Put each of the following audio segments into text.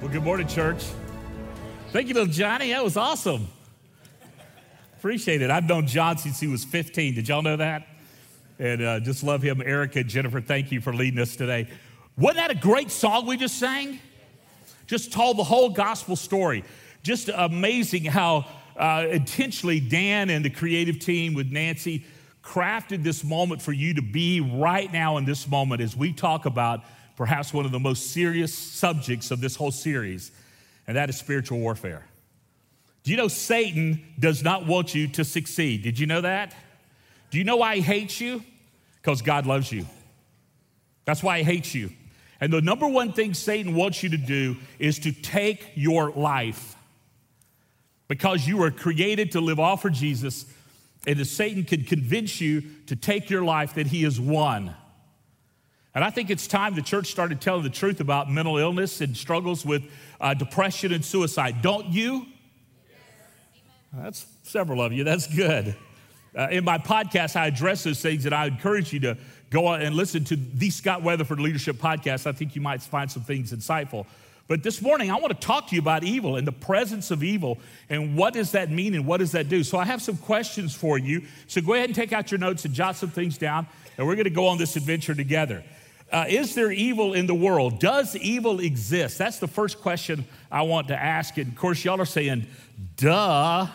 Well, good morning, church. Thank you, little Johnny. That was awesome. Appreciate it. I've known John since he was 15. Did y'all know that? And uh, just love him. Erica, Jennifer, thank you for leading us today. Wasn't that a great song we just sang? Just told the whole gospel story. Just amazing how uh, intentionally Dan and the creative team with Nancy crafted this moment for you to be right now in this moment as we talk about perhaps one of the most serious subjects of this whole series, and that is spiritual warfare. Do you know Satan does not want you to succeed? Did you know that? Do you know why he hates you? Because God loves you. That's why he hates you. And the number one thing Satan wants you to do is to take your life. Because you were created to live all for Jesus, and if Satan can convince you to take your life, that he is won. And I think it's time the church started telling the truth about mental illness and struggles with uh, depression and suicide. Don't you? Yes. That's several of you. That's good. Uh, in my podcast, I address those things, and I encourage you to go and listen to the Scott Weatherford Leadership Podcast. I think you might find some things insightful. But this morning, I want to talk to you about evil and the presence of evil and what does that mean and what does that do. So, I have some questions for you. So, go ahead and take out your notes and jot some things down, and we're going to go on this adventure together. Uh, is there evil in the world? Does evil exist? That's the first question I want to ask. And of course, y'all are saying, duh,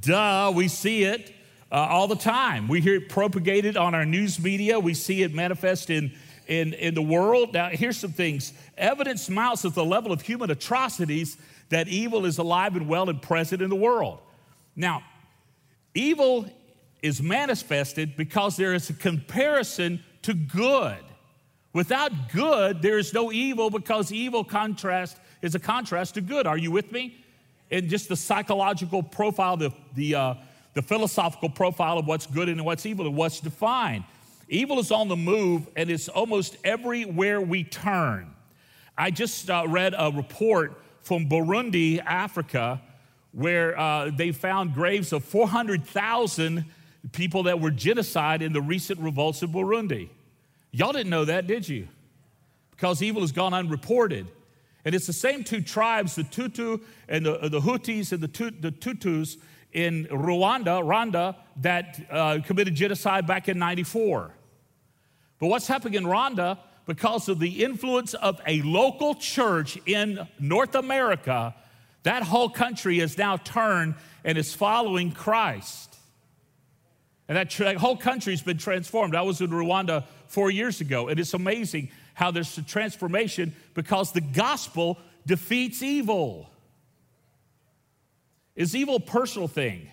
duh, we see it uh, all the time. We hear it propagated on our news media, we see it manifest in, in, in the world. Now, here's some things evidence mounts at the level of human atrocities that evil is alive and well and present in the world. Now, evil is manifested because there is a comparison to good. Without good, there is no evil because evil contrast is a contrast to good. Are you with me? And just the psychological profile, the, the, uh, the philosophical profile of what's good and what's evil and what's defined. Evil is on the move and it's almost everywhere we turn. I just uh, read a report from Burundi, Africa, where uh, they found graves of 400,000 people that were genocide in the recent revolts of Burundi. Y'all didn't know that, did you? Because evil has gone unreported. And it's the same two tribes, the Tutu and the, the and the, the Tutus in Rwanda, Rwanda, that uh, committed genocide back in 94. But what's happening in Rwanda, because of the influence of a local church in North America, that whole country has now turned and is following Christ. And that, that whole country has been transformed. I was in Rwanda four years ago. And it's amazing how there's a transformation because the gospel defeats evil. Is evil a personal thing?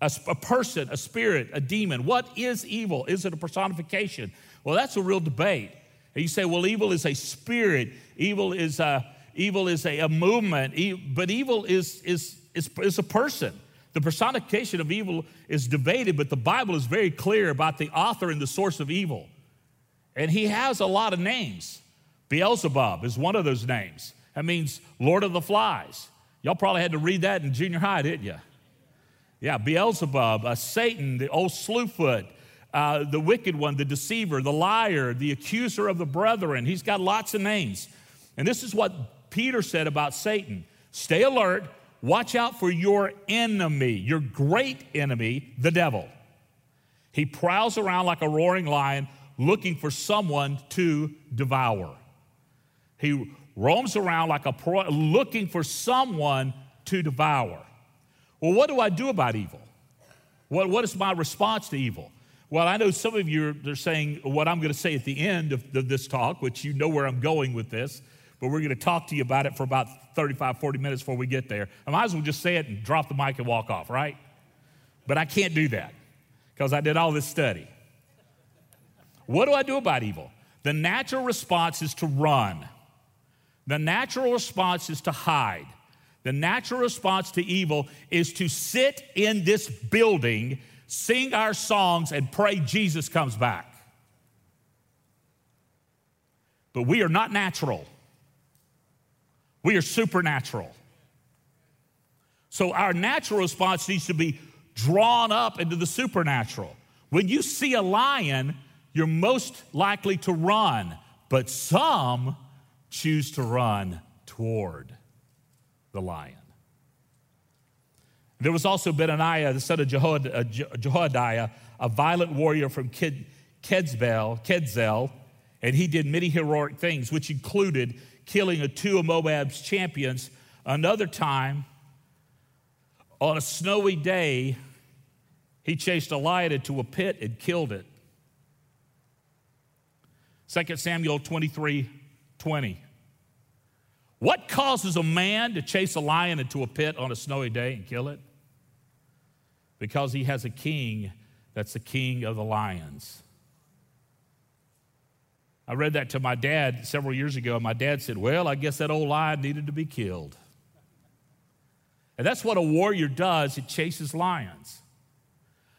A, a, person, a spirit, a demon. What is evil? Is it a personification? Well, that's a real debate. And you say, well, evil is a spirit, evil is a, evil is a, a movement, but evil is, is, is, is a person. The personification of evil is debated, but the Bible is very clear about the author and the source of evil. And he has a lot of names. Beelzebub is one of those names. That means Lord of the Flies. Y'all probably had to read that in junior high, didn't you? Yeah, Beelzebub, uh, Satan, the old slewfoot, uh, the wicked one, the deceiver, the liar, the accuser of the brethren. He's got lots of names. And this is what Peter said about Satan stay alert, watch out for your enemy, your great enemy, the devil. He prowls around like a roaring lion looking for someone to devour. He roams around like a pro, looking for someone to devour. Well, what do I do about evil? What, what is my response to evil? Well, I know some of you are saying what I'm going to say at the end of, of this talk, which you know where I'm going with this, but we're going to talk to you about it for about 35, 40 minutes before we get there. I might as well just say it and drop the mic and walk off, right? But I can't do that because I did all this study. What do I do about evil? The natural response is to run. The natural response is to hide. The natural response to evil is to sit in this building, sing our songs, and pray Jesus comes back. But we are not natural, we are supernatural. So our natural response needs to be drawn up into the supernatural. When you see a lion, you're most likely to run, but some choose to run toward the lion. There was also Benaniah, the son of uh, Jehoiada, a violent warrior from Ked, Kedsbel, Kedzel, and he did many heroic things, which included killing a two of Moab's champions. Another time, on a snowy day, he chased a lion into a pit and killed it. 2 Samuel 23 20. What causes a man to chase a lion into a pit on a snowy day and kill it? Because he has a king that's the king of the lions. I read that to my dad several years ago, and my dad said, Well, I guess that old lion needed to be killed. And that's what a warrior does it chases lions.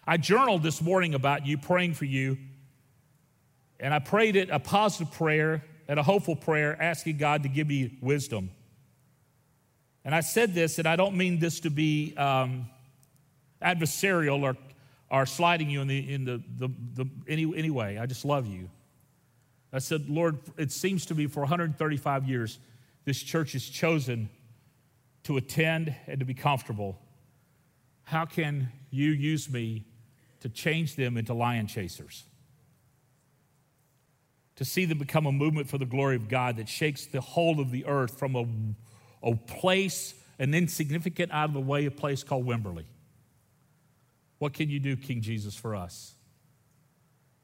I journaled this morning about you, praying for you, and I prayed it a positive prayer and a hopeful prayer, asking God to give me wisdom. And I said this, and I don't mean this to be um, adversarial or, or sliding you in the, in the, the, the any, any way. I just love you. I said, Lord, it seems to me for 135 years, this church has chosen to attend and to be comfortable. How can you use me to change them into lion chasers? To see them become a movement for the glory of God that shakes the whole of the earth from a, a place, an insignificant, out of the way, place called Wimberley. What can you do, King Jesus, for us?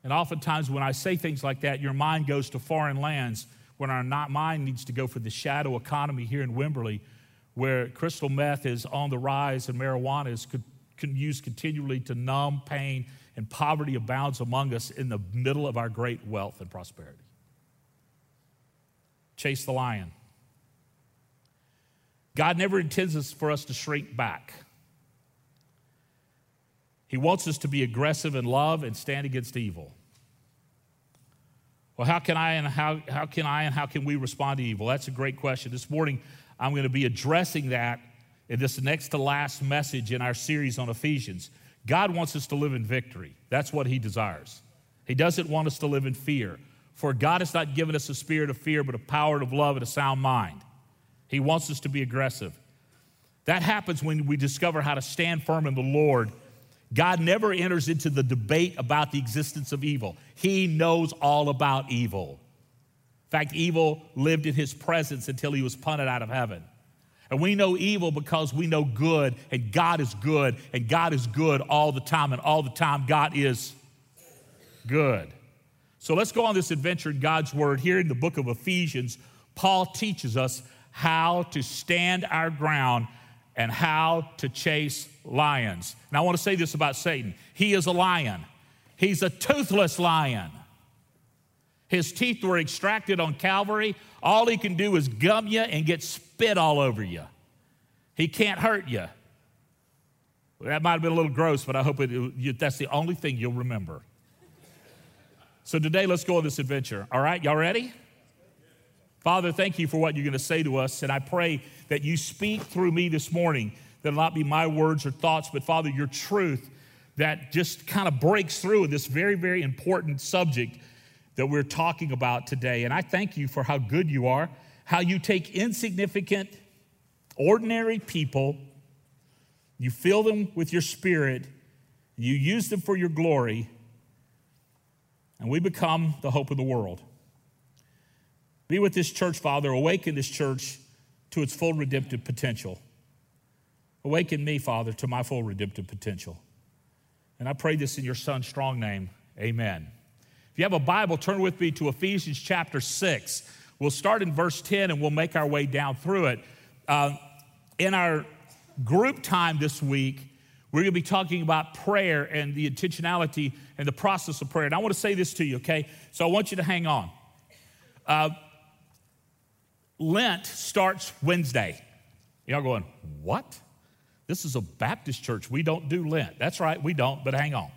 And oftentimes, when I say things like that, your mind goes to foreign lands when our mind needs to go for the shadow economy here in Wimberley, where crystal meth is on the rise and marijuana is used continually to numb pain, and poverty abounds among us in the middle of our great wealth and prosperity. Chase the lion. God never intends for us to shrink back. He wants us to be aggressive in love and stand against evil. Well, how can I and how, how can I and how can we respond to evil? That's a great question. This morning, I'm going to be addressing that in this next to last message in our series on Ephesians. God wants us to live in victory. That's what He desires. He doesn't want us to live in fear. For God has not given us a spirit of fear, but a power of love and a sound mind. He wants us to be aggressive. That happens when we discover how to stand firm in the Lord God never enters into the debate about the existence of evil. He knows all about evil. In fact, evil lived in his presence until he was punted out of heaven. And we know evil because we know good, and God is good, and God is good all the time, and all the time God is good. So let's go on this adventure in God's Word. Here in the book of Ephesians, Paul teaches us how to stand our ground and how to chase lions. And I want to say this about Satan he is a lion, he's a toothless lion. His teeth were extracted on Calvary. All he can do is gum you and get spit all over you. He can't hurt you. That might have been a little gross, but I hope it, that's the only thing you'll remember. So today, let's go on this adventure. All right, y'all ready? Father, thank you for what you're going to say to us, and I pray that you speak through me this morning. That'll not be my words or thoughts, but Father, your truth that just kind of breaks through this very, very important subject that we're talking about today. And I thank you for how good you are, how you take insignificant, ordinary people, you fill them with your spirit, you use them for your glory, and we become the hope of the world. Be with this church, Father. Awaken this church to its full redemptive potential. Awaken me, Father, to my full redemptive potential. And I pray this in your son's strong name. Amen. If you have a Bible, turn with me to Ephesians chapter 6. We'll start in verse 10 and we'll make our way down through it. Uh, in our group time this week, we're going to be talking about prayer and the intentionality and the process of prayer. And I want to say this to you, okay? So I want you to hang on. Uh, Lent starts Wednesday. Y'all going, what? This is a Baptist church. We don't do Lent. That's right, we don't, but hang on.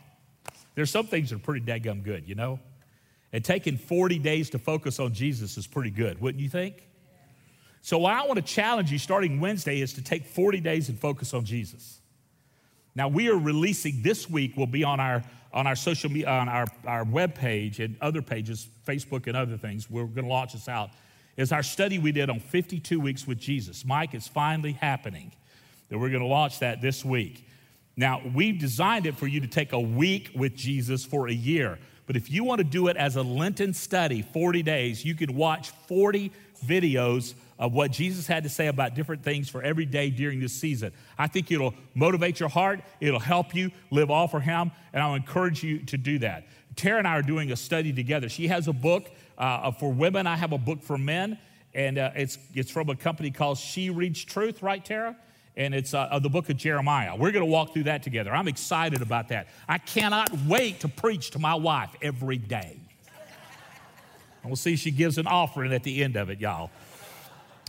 There's some things that are pretty daggum good, you know? And taking 40 days to focus on Jesus is pretty good, wouldn't you think? So, what I want to challenge you starting Wednesday is to take 40 days and focus on Jesus. Now, we are releasing this week, will be on our on our social media, on our, our web page and other pages, Facebook and other things. We're going to launch this out is our study we did on 52 weeks with Jesus. Mike, it's finally happening. That we're going to launch that this week. Now, we've designed it for you to take a week with Jesus for a year. But if you want to do it as a Lenten study, 40 days, you can watch 40 videos of what Jesus had to say about different things for every day during this season. I think it'll motivate your heart, it'll help you live all for Him, and I'll encourage you to do that. Tara and I are doing a study together. She has a book uh, for women, I have a book for men, and uh, it's, it's from a company called She Reads Truth, right, Tara? and it's uh, the book of Jeremiah. We're going to walk through that together. I'm excited about that. I cannot wait to preach to my wife every day. And we'll see she gives an offering at the end of it, y'all.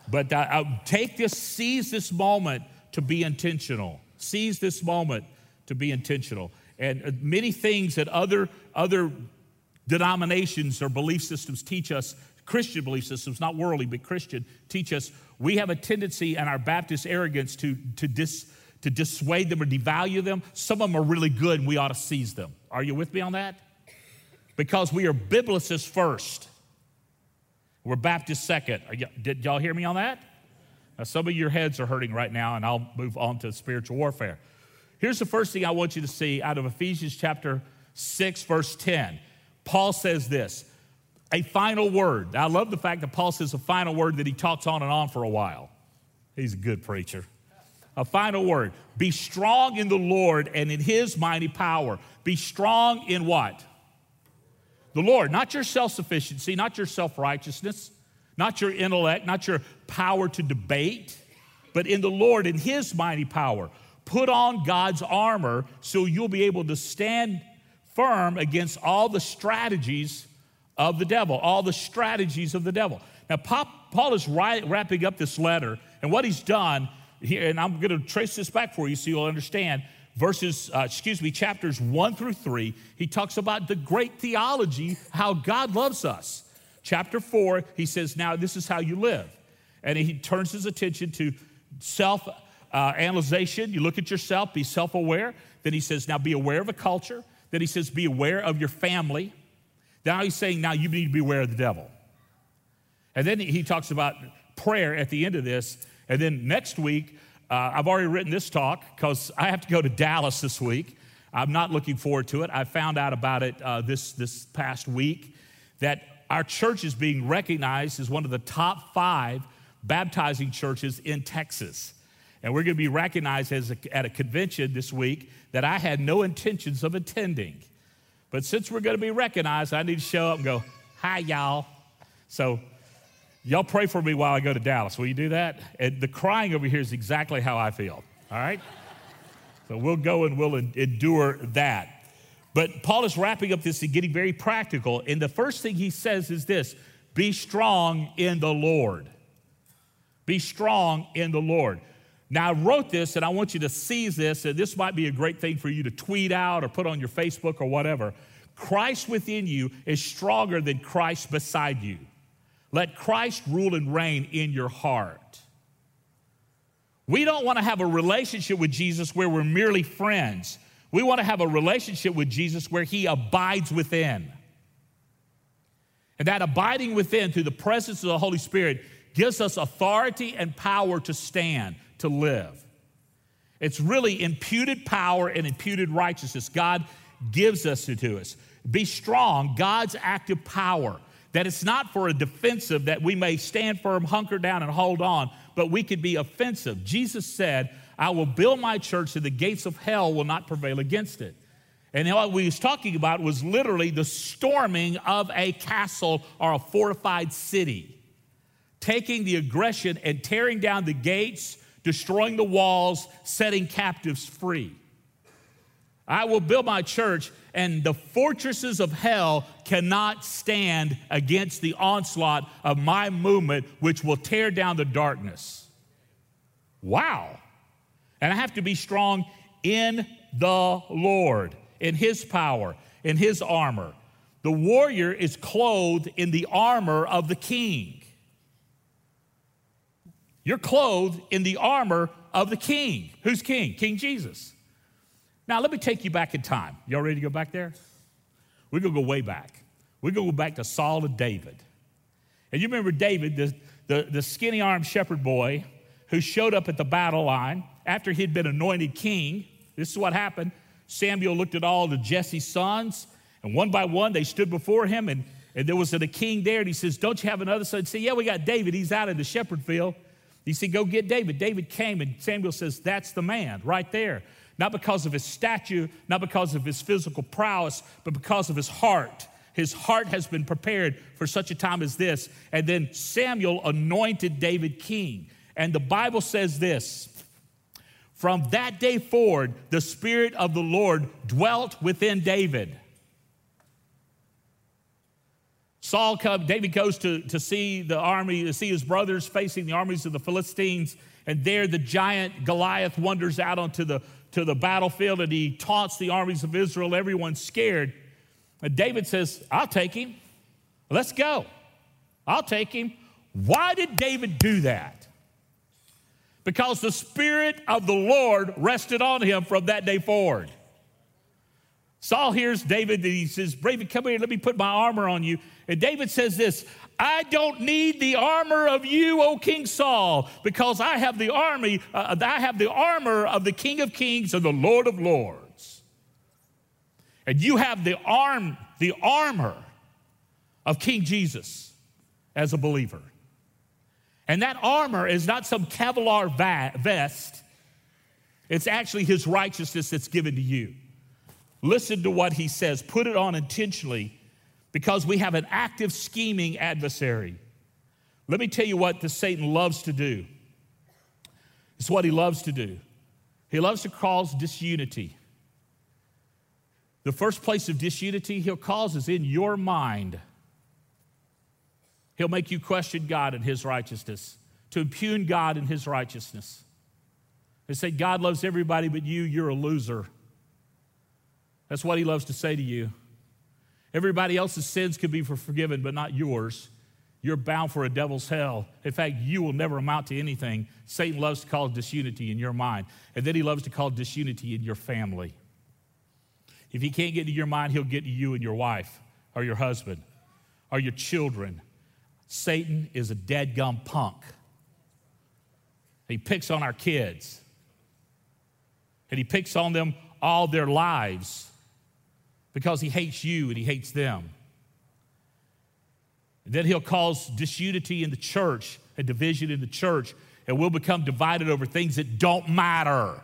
But uh, uh, take this, seize this moment to be intentional. Seize this moment to be intentional. And uh, many things that other, other denominations or belief systems teach us, Christian belief systems, not worldly, but Christian, teach us we have a tendency in our Baptist arrogance to, to, dis, to dissuade them or devalue them. Some of them are really good and we ought to seize them. Are you with me on that? Because we are biblicists first. We're Baptist second. Y- did y'all hear me on that? Now, some of your heads are hurting right now, and I'll move on to spiritual warfare. Here's the first thing I want you to see out of Ephesians chapter 6, verse 10. Paul says this a final word. I love the fact that Paul says a final word that he talks on and on for a while. He's a good preacher. A final word. Be strong in the Lord and in his mighty power. Be strong in what? The Lord, not your self sufficiency, not your self righteousness, not your intellect, not your power to debate, but in the Lord, in his mighty power. Put on God's armor so you'll be able to stand firm against all the strategies of the devil, all the strategies of the devil. Now, Paul is wrapping up this letter, and what he's done here, and I'm going to trace this back for you so you'll understand. Verses, uh, excuse me, chapters one through three, he talks about the great theology, how God loves us. Chapter four, he says, Now this is how you live. And he turns his attention to self uh, analyzation. You look at yourself, be self aware. Then he says, Now be aware of a culture. Then he says, Be aware of your family. Now he's saying, now you need to beware of the devil. And then he talks about prayer at the end of this. And then next week, uh, I've already written this talk because I have to go to Dallas this week. I'm not looking forward to it. I found out about it uh, this, this past week that our church is being recognized as one of the top five baptizing churches in Texas. And we're going to be recognized as a, at a convention this week that I had no intentions of attending. But since we're going to be recognized, I need to show up and go, Hi, y'all. So, y'all pray for me while I go to Dallas. Will you do that? And the crying over here is exactly how I feel. All right? so, we'll go and we'll endure that. But Paul is wrapping up this and getting very practical. And the first thing he says is this be strong in the Lord. Be strong in the Lord. Now, I wrote this and I want you to seize this, and this might be a great thing for you to tweet out or put on your Facebook or whatever. Christ within you is stronger than Christ beside you. Let Christ rule and reign in your heart. We don't want to have a relationship with Jesus where we're merely friends. We want to have a relationship with Jesus where he abides within. And that abiding within through the presence of the Holy Spirit gives us authority and power to stand, to live. It's really imputed power and imputed righteousness. God gives us to us. Be strong, God's active power. That it's not for a defensive that we may stand firm, hunker down, and hold on, but we could be offensive. Jesus said, I will build my church so the gates of hell will not prevail against it. And what we was talking about was literally the storming of a castle or a fortified city, taking the aggression and tearing down the gates destroying the walls, setting captives free. I will build my church, and the fortresses of hell cannot stand against the onslaught of my movement, which will tear down the darkness. Wow. And I have to be strong in the Lord, in His power, in His armor. The warrior is clothed in the armor of the king. You're clothed in the armor of the king. Who's king? King Jesus. Now, let me take you back in time. Y'all ready to go back there? We're going to go way back. We're going to go back to Saul and David. And you remember David, the, the, the skinny armed shepherd boy who showed up at the battle line after he'd been anointed king. This is what happened. Samuel looked at all the Jesse's sons, and one by one they stood before him, and, and there was a king there, and he says, Don't you have another son? Said, Yeah, we got David. He's out in the shepherd field. He said, Go get David. David came, and Samuel says, That's the man right there. Not because of his stature, not because of his physical prowess, but because of his heart. His heart has been prepared for such a time as this. And then Samuel anointed David king. And the Bible says this From that day forward, the Spirit of the Lord dwelt within David. Saul comes, David goes to, to see the army, to see his brothers facing the armies of the Philistines, and there the giant Goliath wanders out onto the, to the battlefield and he taunts the armies of Israel. Everyone's scared. And David says, I'll take him. Let's go. I'll take him. Why did David do that? Because the Spirit of the Lord rested on him from that day forward. Saul hears David, and he says, David, come here, let me put my armor on you. And David says this I don't need the armor of you, O King Saul, because I have the army, uh, I have the armor of the King of Kings and the Lord of Lords. And you have the arm, the armor of King Jesus as a believer. And that armor is not some Kevlar vest, it's actually his righteousness that's given to you. Listen to what he says. Put it on intentionally because we have an active, scheming adversary. Let me tell you what the Satan loves to do. It's what he loves to do. He loves to cause disunity. The first place of disunity he'll cause is in your mind. He'll make you question God and his righteousness, to impugn God and his righteousness. They say, God loves everybody but you, you're a loser. That's what he loves to say to you. Everybody else's sins can be forgiven, but not yours. You're bound for a devil's hell. In fact, you will never amount to anything. Satan loves to cause disunity in your mind, and then he loves to cause disunity in your family. If he can't get to your mind, he'll get to you and your wife, or your husband, or your children. Satan is a dead gum punk. He picks on our kids, and he picks on them all their lives because he hates you and he hates them. And then he'll cause disunity in the church and division in the church, and we'll become divided over things that don't matter,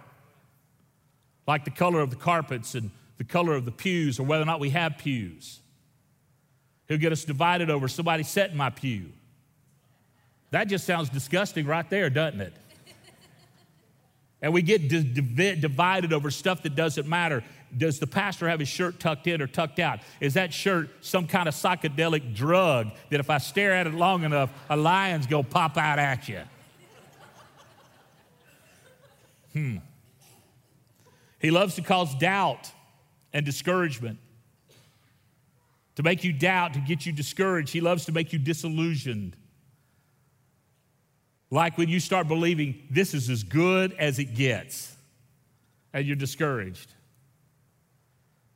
like the color of the carpets and the color of the pews or whether or not we have pews. He'll get us divided over somebody sat in my pew. That just sounds disgusting right there, doesn't it? And we get divided over stuff that doesn't matter does the pastor have his shirt tucked in or tucked out? Is that shirt some kind of psychedelic drug that if I stare at it long enough, a lion's gonna pop out at you? Hmm. He loves to cause doubt and discouragement. To make you doubt, to get you discouraged. He loves to make you disillusioned. Like when you start believing this is as good as it gets, and you're discouraged.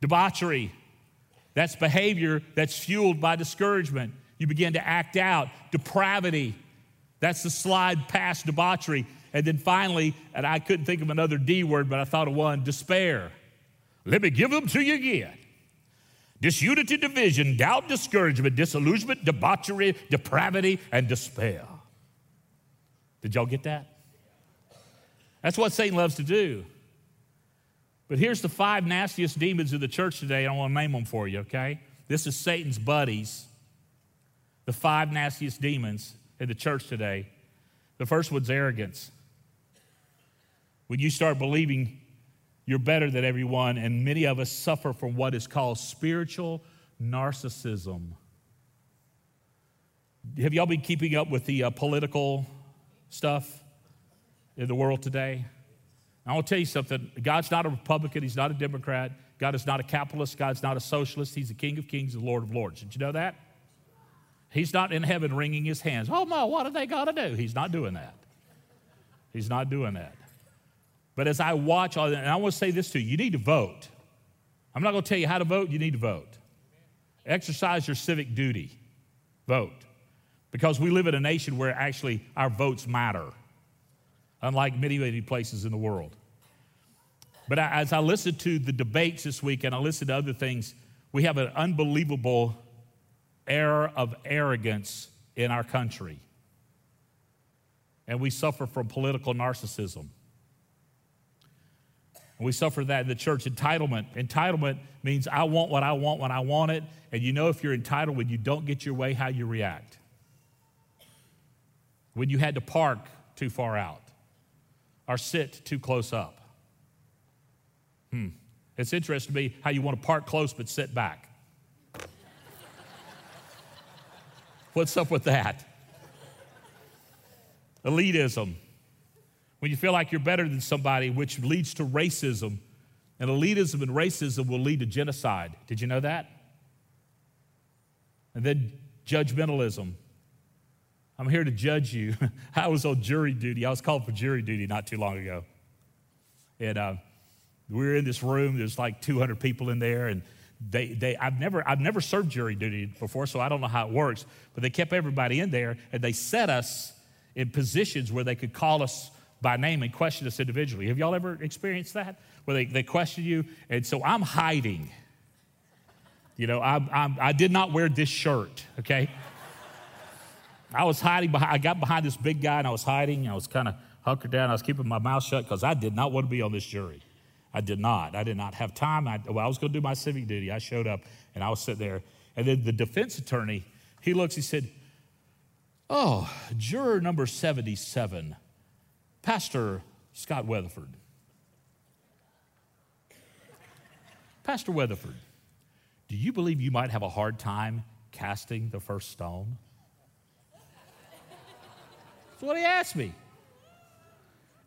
Debauchery, that's behavior that's fueled by discouragement. You begin to act out. Depravity, that's the slide past debauchery. And then finally, and I couldn't think of another D word, but I thought of one despair. Let me give them to you again. Disunity, division, doubt, discouragement, disillusionment, debauchery, depravity, and despair. Did y'all get that? That's what Satan loves to do. But here's the five nastiest demons of the church today. I want to name them for you, okay? This is Satan's buddies, the five nastiest demons in the church today. The first one's arrogance. When you start believing you're better than everyone, and many of us suffer from what is called spiritual narcissism. Have y'all been keeping up with the uh, political stuff in the world today? I want to tell you something God's not a Republican, He's not a Democrat, God is not a capitalist, God's not a socialist, He's the King of Kings and Lord of Lords. Did you know that? He's not in heaven wringing his hands. Oh, my, what are they got to do? He's not doing that. He's not doing that. But as I watch, all that, and I want to say this to you you need to vote. I'm not going to tell you how to vote, you need to vote. Exercise your civic duty. Vote. Because we live in a nation where actually our votes matter, unlike many, many places in the world. But as I listened to the debates this week and I listened to other things, we have an unbelievable air of arrogance in our country. And we suffer from political narcissism. We suffer that in the church. Entitlement. Entitlement means I want what I want when I want it. And you know if you're entitled when you don't get your way, how you react. When you had to park too far out or sit too close up. Hmm. It's interesting to me how you want to park close but sit back. What's up with that? Elitism. When you feel like you're better than somebody, which leads to racism. And elitism and racism will lead to genocide. Did you know that? And then judgmentalism. I'm here to judge you. I was on jury duty. I was called for jury duty not too long ago. And uh, we were in this room. There's like 200 people in there, and they, they, I've never, I've never served jury duty before, so I don't know how it works. But they kept everybody in there, and they set us in positions where they could call us by name and question us individually. Have y'all ever experienced that? Where they, they question you, and so I'm hiding. You know, I'm, I'm, I did not wear this shirt, okay? I was hiding behind, I got behind this big guy and I was hiding. I was kind of hunkered down. I was keeping my mouth shut because I did not want to be on this jury. I did not. I did not have time. I, well, I was going to do my civic duty. I showed up and I was sitting there. And then the defense attorney, he looks, he said, Oh, juror number 77, Pastor Scott Weatherford. Pastor Weatherford, do you believe you might have a hard time casting the first stone? That's what he asked me.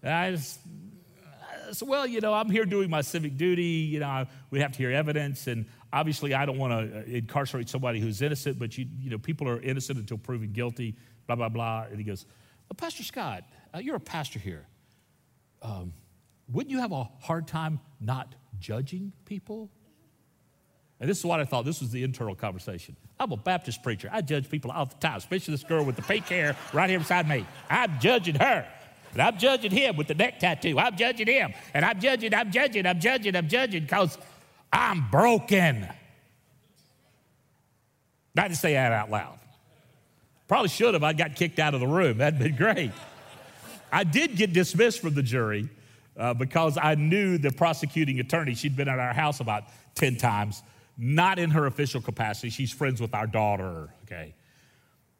I said, well, you know, I'm here doing my civic duty. You know, we have to hear evidence. And obviously, I don't want to incarcerate somebody who's innocent, but, you, you know, people are innocent until proven guilty, blah, blah, blah. And he goes, well, Pastor Scott, uh, you're a pastor here. Um, wouldn't you have a hard time not judging people? And this is what I thought. This was the internal conversation. I'm a Baptist preacher. I judge people all the time, especially this girl with the pink hair right here beside me. I'm judging her. And I'm judging him with the neck tattoo. I'm judging him. And I'm judging, I'm judging, I'm judging, I'm judging because I'm broken. Not to say that out loud. Probably should have. I got kicked out of the room. That'd been great. I did get dismissed from the jury uh, because I knew the prosecuting attorney. She'd been at our house about 10 times, not in her official capacity. She's friends with our daughter, okay?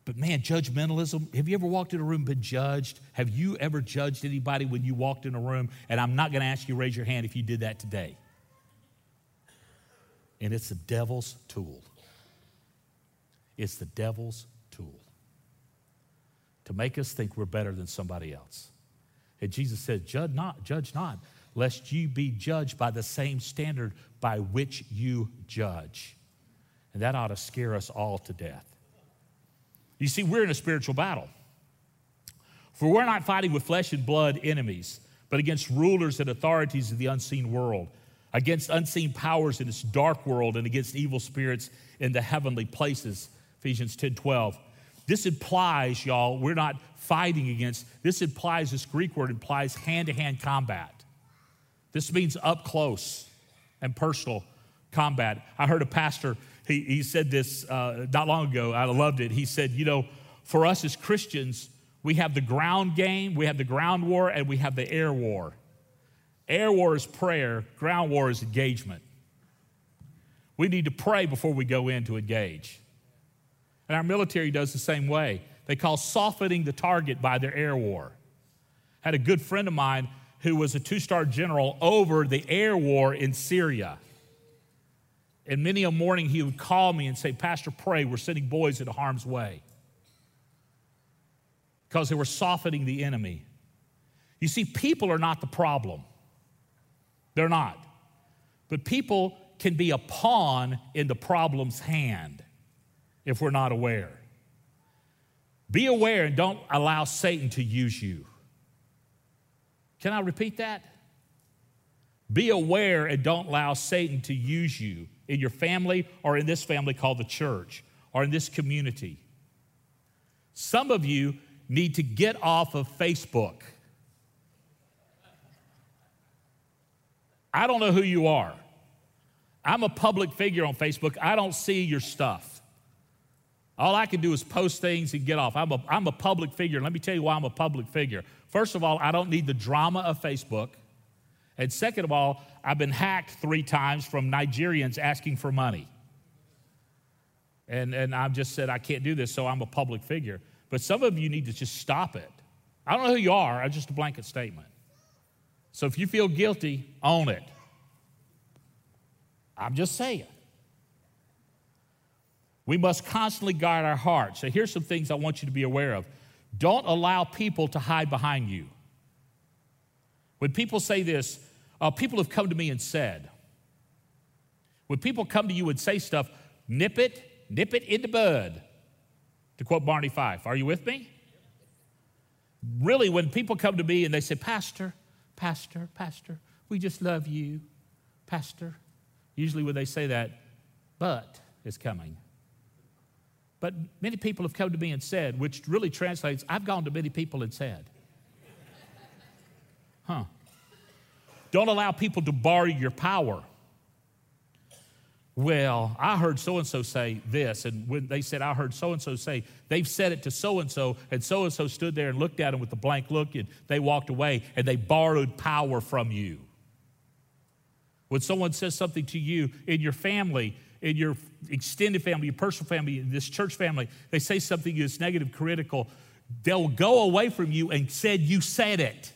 But man, judgmentalism, have you ever walked in a room been judged? Have you ever judged anybody when you walked in a room? And I'm not going to ask you to raise your hand if you did that today. And it's the devil's tool. It's the devil's tool to make us think we're better than somebody else. And Jesus said, Judge not, judge not, lest you be judged by the same standard by which you judge. And that ought to scare us all to death. You see, we're in a spiritual battle. For we're not fighting with flesh and blood enemies, but against rulers and authorities of the unseen world, against unseen powers in this dark world, and against evil spirits in the heavenly places. Ephesians 10 12. This implies, y'all, we're not fighting against, this implies, this Greek word implies hand to hand combat. This means up close and personal combat. I heard a pastor he, he said this uh, not long ago. I loved it. He said, You know, for us as Christians, we have the ground game, we have the ground war, and we have the air war. Air war is prayer, ground war is engagement. We need to pray before we go in to engage. And our military does the same way. They call softening the target by their air war. I had a good friend of mine who was a two star general over the air war in Syria. And many a morning he would call me and say, Pastor, pray, we're sending boys into harm's way. Because they were softening the enemy. You see, people are not the problem. They're not. But people can be a pawn in the problem's hand if we're not aware. Be aware and don't allow Satan to use you. Can I repeat that? Be aware and don't allow Satan to use you in your family or in this family called the church or in this community. Some of you need to get off of Facebook. I don't know who you are. I'm a public figure on Facebook. I don't see your stuff. All I can do is post things and get off. I'm a, I'm a public figure. Let me tell you why I'm a public figure. First of all, I don't need the drama of Facebook. And second of all, I've been hacked three times from Nigerians asking for money. And, and I've just said, I can't do this, so I'm a public figure. But some of you need to just stop it. I don't know who you are, it's just a blanket statement. So if you feel guilty, own it. I'm just saying. We must constantly guard our hearts. So here's some things I want you to be aware of. Don't allow people to hide behind you. When people say this, uh, people have come to me and said, when people come to you and say stuff, nip it, nip it in the bud, to quote Barney Fife. Are you with me? Really, when people come to me and they say, Pastor, Pastor, Pastor, we just love you, Pastor. Usually, when they say that, but is coming. But many people have come to me and said, which really translates, I've gone to many people and said, huh. Don't allow people to borrow your power. Well, I heard so and so say this, and when they said, I heard so and so say, they've said it to so and so, and so and so stood there and looked at him with a blank look, and they walked away, and they borrowed power from you. When someone says something to you in your family, in your extended family, your personal family, this church family, they say something that's negative, critical, they'll go away from you and said you said it.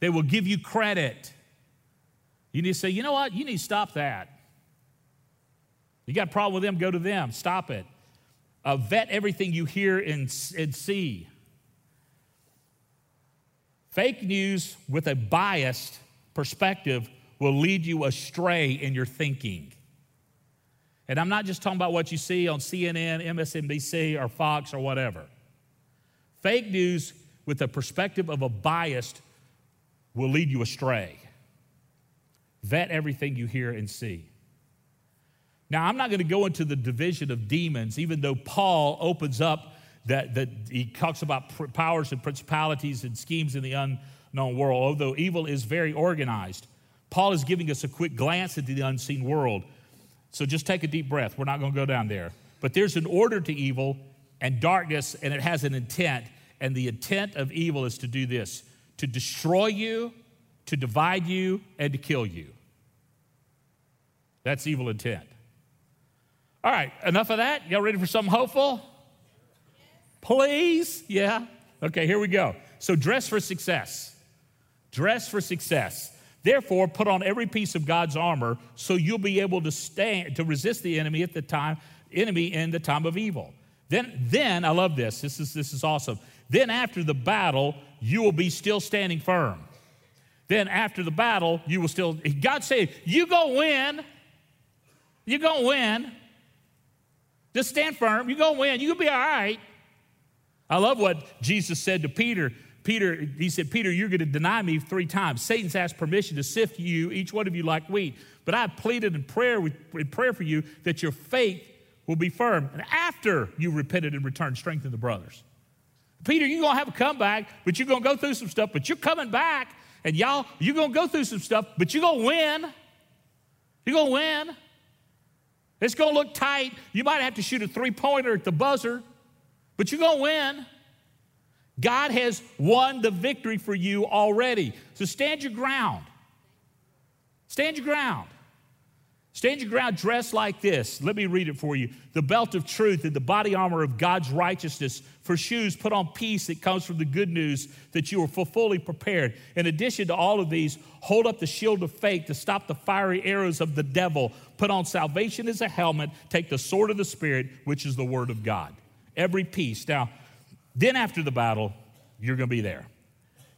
They will give you credit. You need to say, you know what? You need to stop that. You got a problem with them, go to them. Stop it. Uh, vet everything you hear and, and see. Fake news with a biased perspective will lead you astray in your thinking. And I'm not just talking about what you see on CNN, MSNBC, or Fox, or whatever. Fake news with the perspective of a biased will lead you astray. Vet everything you hear and see. Now, I'm not going to go into the division of demons, even though Paul opens up that, that he talks about powers and principalities and schemes in the unknown world, although evil is very organized. Paul is giving us a quick glance at the unseen world. So just take a deep breath. We're not going to go down there. But there's an order to evil and darkness, and it has an intent. And the intent of evil is to do this to destroy you, to divide you, and to kill you. That's evil intent. All right, enough of that. Y'all ready for something hopeful? Please? Yeah? Okay, here we go. So, dress for success. Dress for success. Therefore, put on every piece of God's armor so you'll be able to stand to resist the enemy at the time enemy in the time of evil. Then then I love this. This is this is awesome. Then after the battle, you will be still standing firm. Then after the battle, you will still God said, "You go win. You go win." Just stand firm. Going to win. To be all right. I love what Jesus said to Peter. Peter, he said, Peter, you're going to deny me three times. Satan's asked permission to sift you, each one of you, like wheat. But I pleaded in prayer, in prayer for you that your faith will be firm. And after you repented and returned, strengthen the brothers. Peter, you're going to have a comeback, but you're going to go through some stuff, but you're coming back. And y'all, you're going to go through some stuff, but you're going to win. You're going to win. It's going to look tight. You might have to shoot a three pointer at the buzzer, but you're going to win. God has won the victory for you already. So stand your ground. Stand your ground. Stand your ground dressed like this. Let me read it for you. The belt of truth and the body armor of God's righteousness. For shoes, put on peace that comes from the good news that you are fully prepared. In addition to all of these, hold up the shield of faith to stop the fiery arrows of the devil. Put on salvation as a helmet. Take the sword of the Spirit, which is the word of God. Every piece. Now, then after the battle, you're going to be there.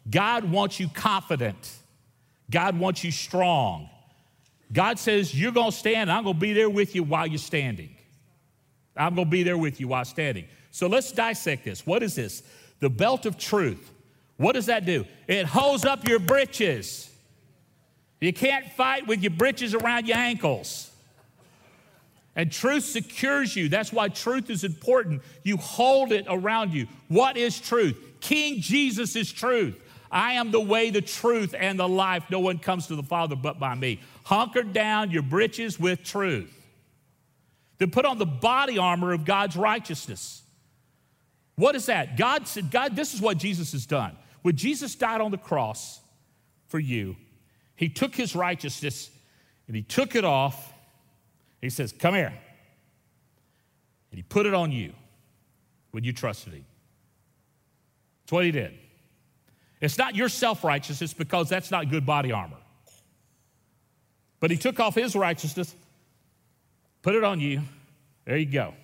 God wants you confident, God wants you strong. God says, You're going to stand, I'm going to be there with you while you're standing. I'm going to be there with you while standing. So let's dissect this. What is this? The belt of truth. What does that do? It holds up your britches. You can't fight with your britches around your ankles. And truth secures you. That's why truth is important. You hold it around you. What is truth? King Jesus is truth. I am the way, the truth, and the life. No one comes to the Father but by me. Hunker down your britches with truth. Then put on the body armor of God's righteousness. What is that? God said, God, this is what Jesus has done. When Jesus died on the cross for you, he took his righteousness and he took it off. He says, Come here. And he put it on you when you trusted him. That's what he did. It's not your self righteousness because that's not good body armor. But he took off his righteousness, put it on you. There you go.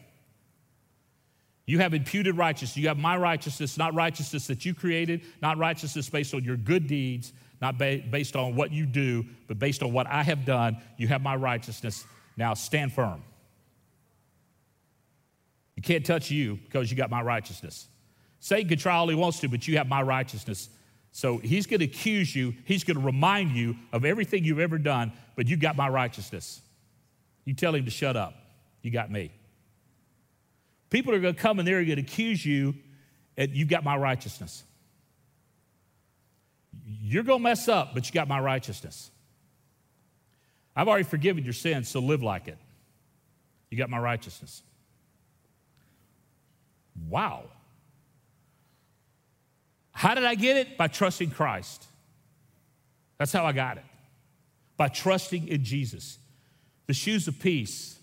You have imputed righteousness. You have my righteousness, not righteousness that you created, not righteousness based on your good deeds, not ba- based on what you do, but based on what I have done. You have my righteousness. Now stand firm. You can't touch you because you got my righteousness. Satan can try all he wants to, but you have my righteousness. So he's going to accuse you. He's going to remind you of everything you've ever done, but you got my righteousness. You tell him to shut up. You got me. People are going to come and they're going to accuse you, and you've got my righteousness. You're going to mess up, but you got my righteousness. I've already forgiven your sins, so live like it. You got my righteousness. Wow. How did I get it? By trusting Christ. That's how I got it. By trusting in Jesus. The shoes of peace.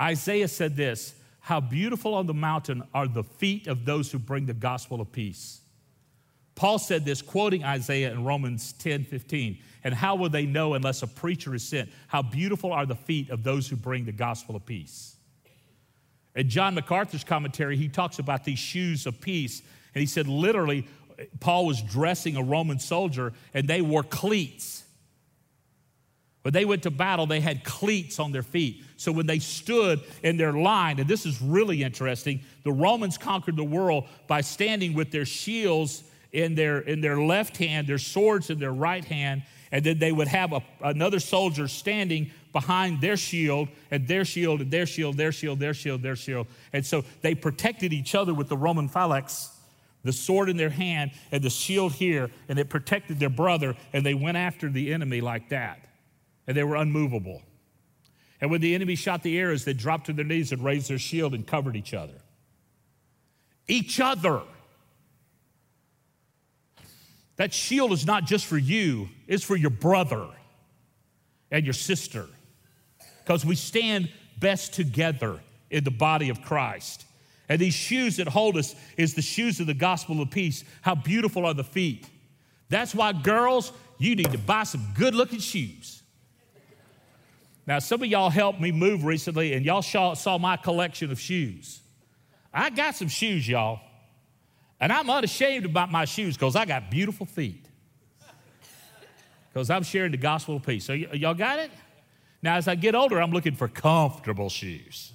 Isaiah said this how beautiful on the mountain are the feet of those who bring the gospel of peace. Paul said this, quoting Isaiah in Romans 10 15. And how will they know unless a preacher is sent? How beautiful are the feet of those who bring the gospel of peace. In John MacArthur's commentary, he talks about these shoes of peace. And he said, literally, Paul was dressing a Roman soldier and they wore cleats. When they went to battle, they had cleats on their feet. So when they stood in their line, and this is really interesting, the Romans conquered the world by standing with their shields in their, in their left hand, their swords in their right hand, and then they would have a, another soldier standing behind their shield, and their shield, and their shield, their shield, their shield, their shield. And so they protected each other with the Roman phalanx, the sword in their hand, and the shield here, and it protected their brother, and they went after the enemy like that and they were unmovable. And when the enemy shot the arrows, they dropped to their knees and raised their shield and covered each other. Each other. That shield is not just for you, it's for your brother and your sister. Because we stand best together in the body of Christ. And these shoes that hold us is the shoes of the gospel of peace. How beautiful are the feet. That's why, girls, you need to buy some good looking shoes. Now, some of y'all helped me move recently, and y'all saw my collection of shoes. I got some shoes, y'all, and I'm unashamed about my shoes because I got beautiful feet. Because I'm sharing the gospel of peace. So, y- y'all got it? Now, as I get older, I'm looking for comfortable shoes.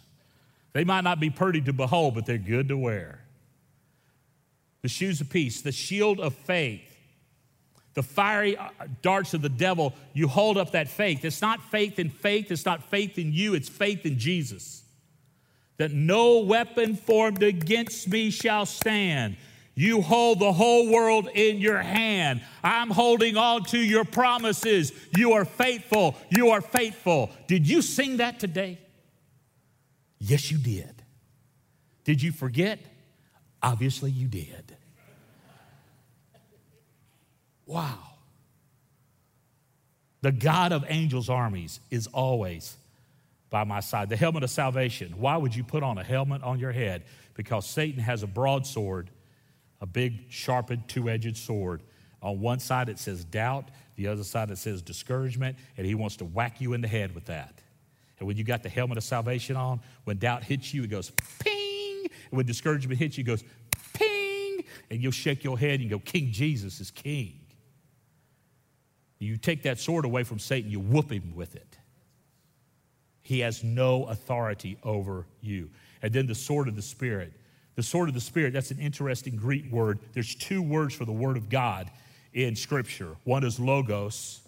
They might not be pretty to behold, but they're good to wear. The shoes of peace, the shield of faith the fiery uh, darts of the devil, you hold up that faith. It's not faith in faith, it's not faith in you, it's faith in Jesus. That no weapon formed against me shall stand. You hold the whole world in your hand. I'm holding on to your promises. You are faithful. You are faithful. Did you sing that today? Yes, you did. Did you forget? Obviously, you did. Wow. The God of angels' armies is always by my side. The helmet of salvation. Why would you put on a helmet on your head? Because Satan has a broadsword, a big, sharpened, two edged sword. On one side it says doubt, the other side it says discouragement, and he wants to whack you in the head with that. And when you got the helmet of salvation on, when doubt hits you, it goes ping. And when discouragement hits you, it goes ping. And you'll shake your head and go, King Jesus is king. You take that sword away from Satan, you whoop him with it. He has no authority over you. And then the sword of the Spirit. The sword of the Spirit, that's an interesting Greek word. There's two words for the Word of God in Scripture one is logos,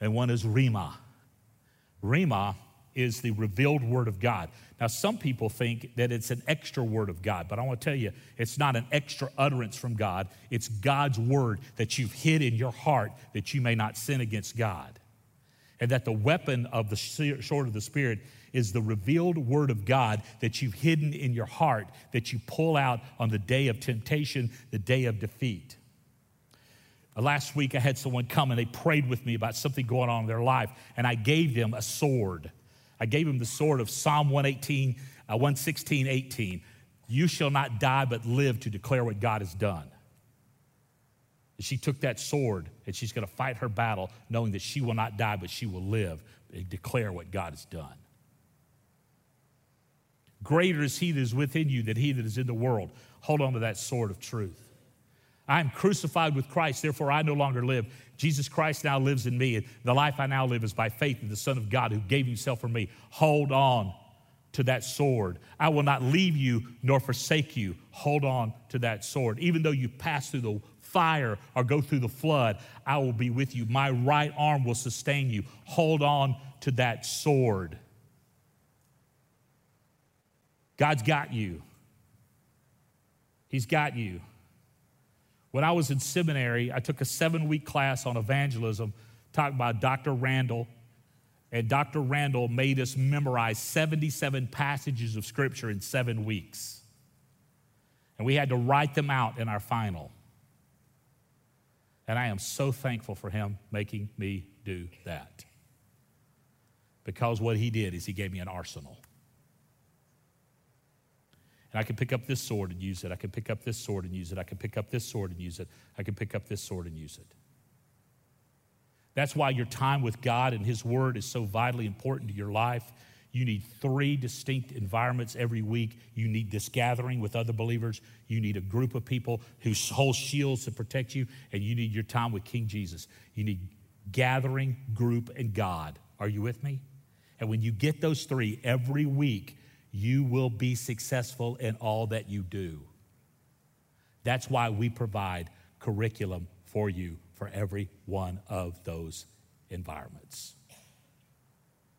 and one is rhema. Rhema is the revealed word of God. Now, some people think that it's an extra word of God, but I want to tell you, it's not an extra utterance from God. It's God's word that you've hid in your heart that you may not sin against God. And that the weapon of the sword of the Spirit is the revealed word of God that you've hidden in your heart that you pull out on the day of temptation, the day of defeat. Uh, last week, I had someone come and they prayed with me about something going on in their life, and I gave them a sword. I gave them the sword of Psalm 118, uh, 116, 18. You shall not die, but live to declare what God has done. And she took that sword and she's going to fight her battle, knowing that she will not die, but she will live and declare what God has done. Greater is he that is within you than he that is in the world. Hold on to that sword of truth. I am crucified with Christ, therefore I no longer live. Jesus Christ now lives in me. and The life I now live is by faith in the Son of God who gave himself for me. Hold on to that sword. I will not leave you nor forsake you. Hold on to that sword. Even though you pass through the fire or go through the flood, I will be with you. My right arm will sustain you. Hold on to that sword. God's got you. He's got you. When I was in seminary, I took a seven week class on evangelism taught by Dr. Randall. And Dr. Randall made us memorize 77 passages of scripture in seven weeks. And we had to write them out in our final. And I am so thankful for him making me do that. Because what he did is he gave me an arsenal. And I can pick up this sword and use it. I can pick up this sword and use it. I can pick up this sword and use it. I can pick up this sword and use it. That's why your time with God and His Word is so vitally important to your life. You need three distinct environments every week. You need this gathering with other believers. You need a group of people who hold shields to protect you. And you need your time with King Jesus. You need gathering, group, and God. Are you with me? And when you get those three every week, you will be successful in all that you do. That's why we provide curriculum for you for every one of those environments.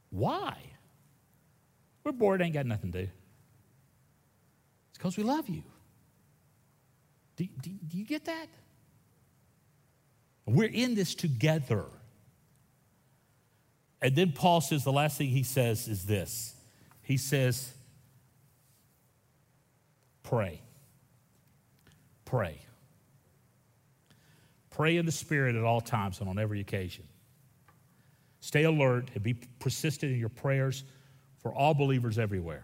Why? We're bored, ain't got nothing to do. It's because we love you. Do, do, do you get that? We're in this together. And then Paul says the last thing he says is this. He says, Pray. Pray. Pray in the Spirit at all times and on every occasion. Stay alert and be persistent in your prayers for all believers everywhere.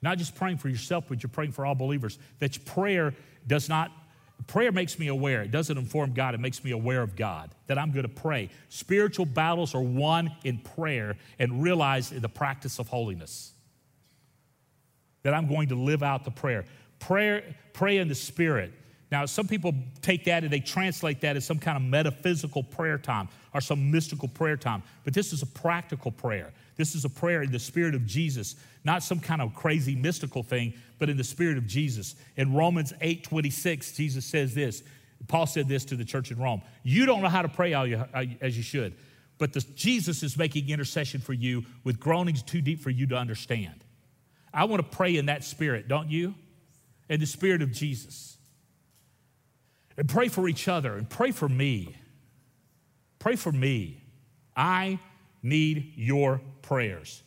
Not just praying for yourself, but you're praying for all believers. That prayer does not, prayer makes me aware. It doesn't inform God, it makes me aware of God, that I'm going to pray. Spiritual battles are won in prayer and realized in the practice of holiness that I'm going to live out the prayer. Prayer, pray in the Spirit. Now, some people take that and they translate that as some kind of metaphysical prayer time or some mystical prayer time. But this is a practical prayer. This is a prayer in the Spirit of Jesus, not some kind of crazy mystical thing, but in the Spirit of Jesus. In Romans 8 26, Jesus says this. Paul said this to the church in Rome You don't know how to pray uh, as you should, but the, Jesus is making intercession for you with groanings too deep for you to understand. I want to pray in that spirit, don't you? In the spirit of Jesus. And pray for each other and pray for me. Pray for me. I need your prayers.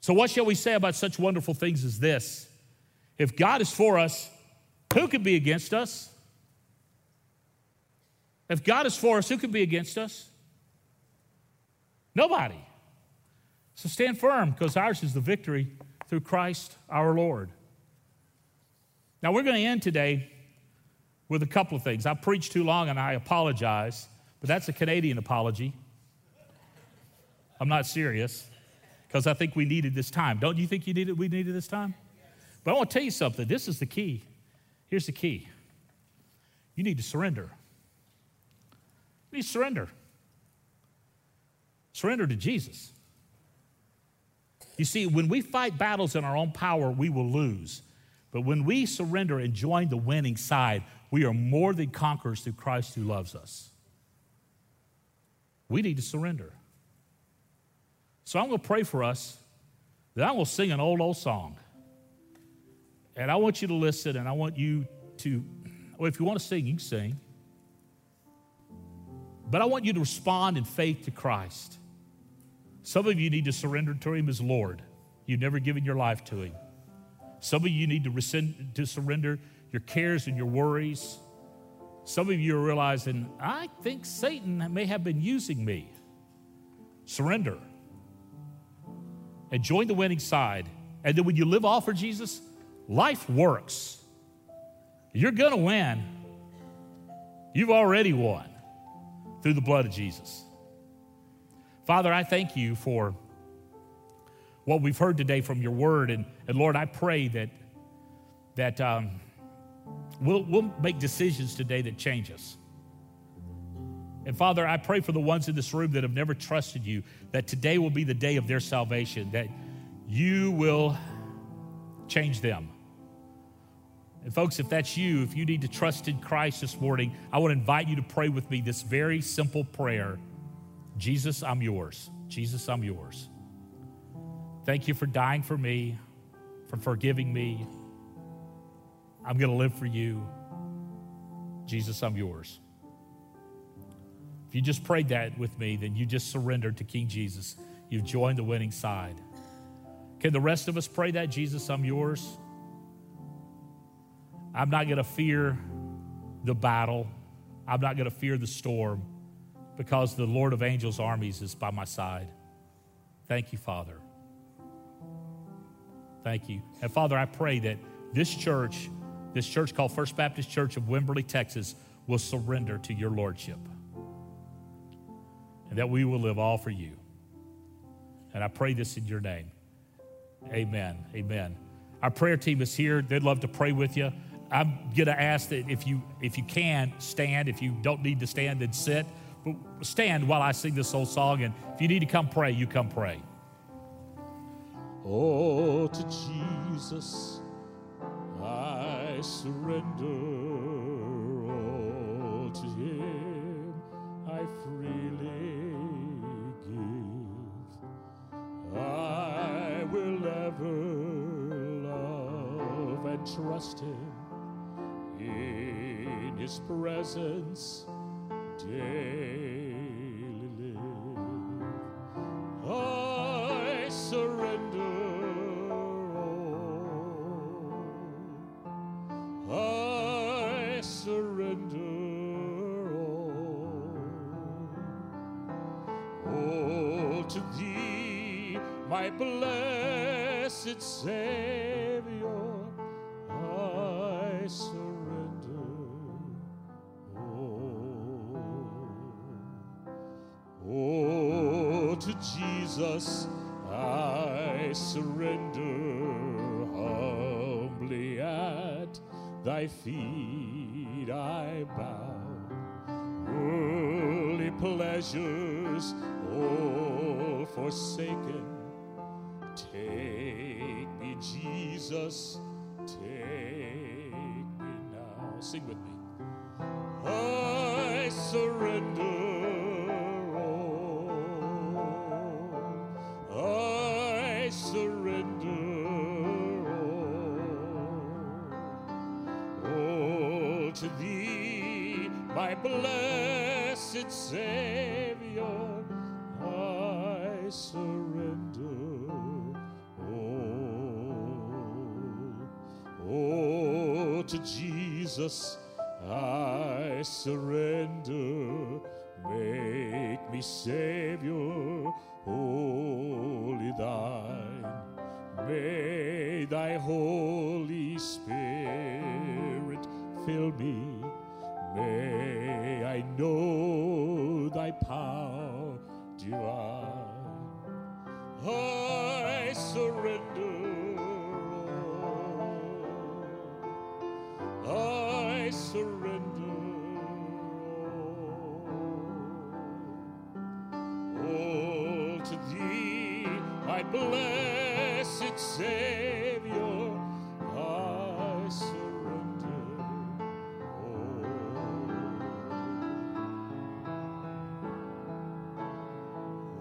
So, what shall we say about such wonderful things as this? If God is for us, who can be against us? If God is for us, who can be against us? Nobody. So stand firm because ours is the victory through Christ our Lord. Now, we're going to end today with a couple of things. I preached too long and I apologize, but that's a Canadian apology. I'm not serious because I think we needed this time. Don't you think you needed, we needed this time? But I want to tell you something. This is the key. Here's the key you need to surrender. You need to surrender. Surrender to Jesus. You see, when we fight battles in our own power, we will lose. But when we surrender and join the winning side, we are more than conquerors through Christ who loves us. We need to surrender. So I'm going to pray for us. Then I'm going to sing an old, old song. And I want you to listen, and I want you to, if you want to sing, you can sing. But I want you to respond in faith to Christ. Some of you need to surrender to Him as Lord. You've never given your life to Him. Some of you need to, rescind, to surrender your cares and your worries. Some of you are realizing, I think Satan may have been using me. Surrender and join the winning side. And then when you live all for Jesus, life works. You're going to win. You've already won through the blood of Jesus. Father, I thank you for what we've heard today from your word. And, and Lord, I pray that, that um, we'll, we'll make decisions today that change us. And Father, I pray for the ones in this room that have never trusted you, that today will be the day of their salvation, that you will change them. And folks, if that's you, if you need to trust in Christ this morning, I want to invite you to pray with me this very simple prayer Jesus, I'm yours. Jesus, I'm yours. Thank you for dying for me, for forgiving me. I'm going to live for you. Jesus, I'm yours. You just prayed that with me, then you just surrendered to King Jesus. You've joined the winning side. Can the rest of us pray that? Jesus, I'm yours. I'm not going to fear the battle. I'm not going to fear the storm because the Lord of angels' armies is by my side. Thank you, Father. Thank you. And Father, I pray that this church, this church called First Baptist Church of Wimberley, Texas, will surrender to your Lordship. And that we will live all for you. And I pray this in your name. Amen. Amen. Our prayer team is here. They'd love to pray with you. I'm going to ask that if you if you can stand, if you don't need to stand, then sit. But stand while I sing this old song. And if you need to come pray, you come pray. Oh, to Jesus I surrender. Oh, to Him I freely trust Him in His presence daily live. I surrender. all. I surrender. all. Oh, to Thee, my blessed Savior, I surrender humbly at thy feet I bow. Worldly pleasures all forsaken. Take me, Jesus, take me now. Sing with me. My blessed Savior, I surrender all. Oh, to Jesus I surrender. Make me Savior, wholly thine. May thy Holy Spirit fill me. Blessed Savior, I surrender.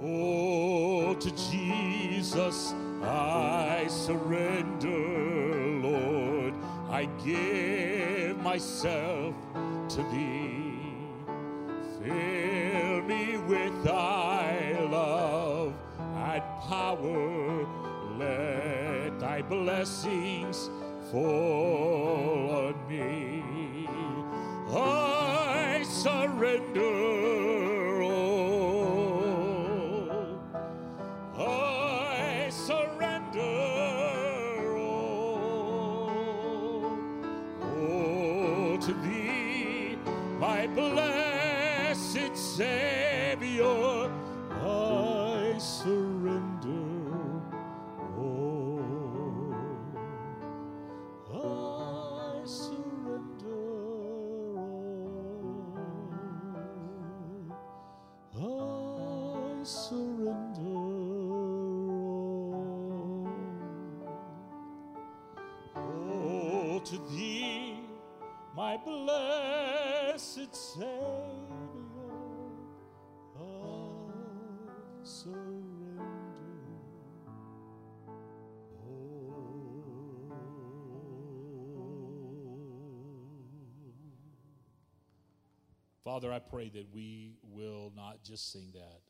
Oh, to Jesus I surrender, Lord. I give myself to thee. Fill me with thy love power. Let thy blessings fall on me. I surrender Savior, surrender. Father, I pray that we will not just sing that,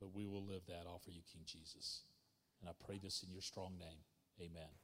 but we will live that for you, King Jesus. And I pray this in your strong name. Amen.